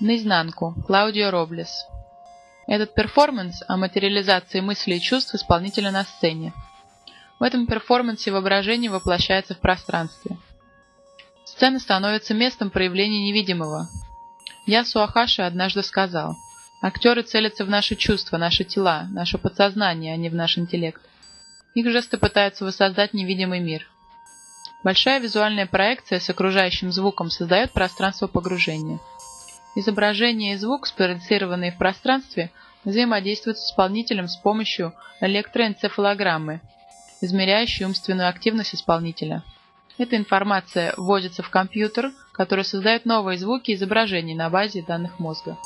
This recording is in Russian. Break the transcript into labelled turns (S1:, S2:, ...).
S1: Наизнанку. Клаудио Роблес. Этот перформанс о материализации мыслей и чувств исполнителя на сцене. В этом перформансе воображение воплощается в пространстве. Сцена становится местом проявления невидимого. Ясу Охаши однажды сказал, актеры целятся в наши чувства, наши тела, наше подсознание, а не в наш интеллект. Их жесты пытаются воссоздать невидимый мир. Большая визуальная проекция с окружающим звуком создает пространство погружения. Изображение и звук, спроецированные в пространстве, взаимодействуют с исполнителем с помощью электроэнцефалограммы, измеряющей умственную активность исполнителя. Эта информация вводится в компьютер, который создает новые звуки и изображения на базе данных мозга.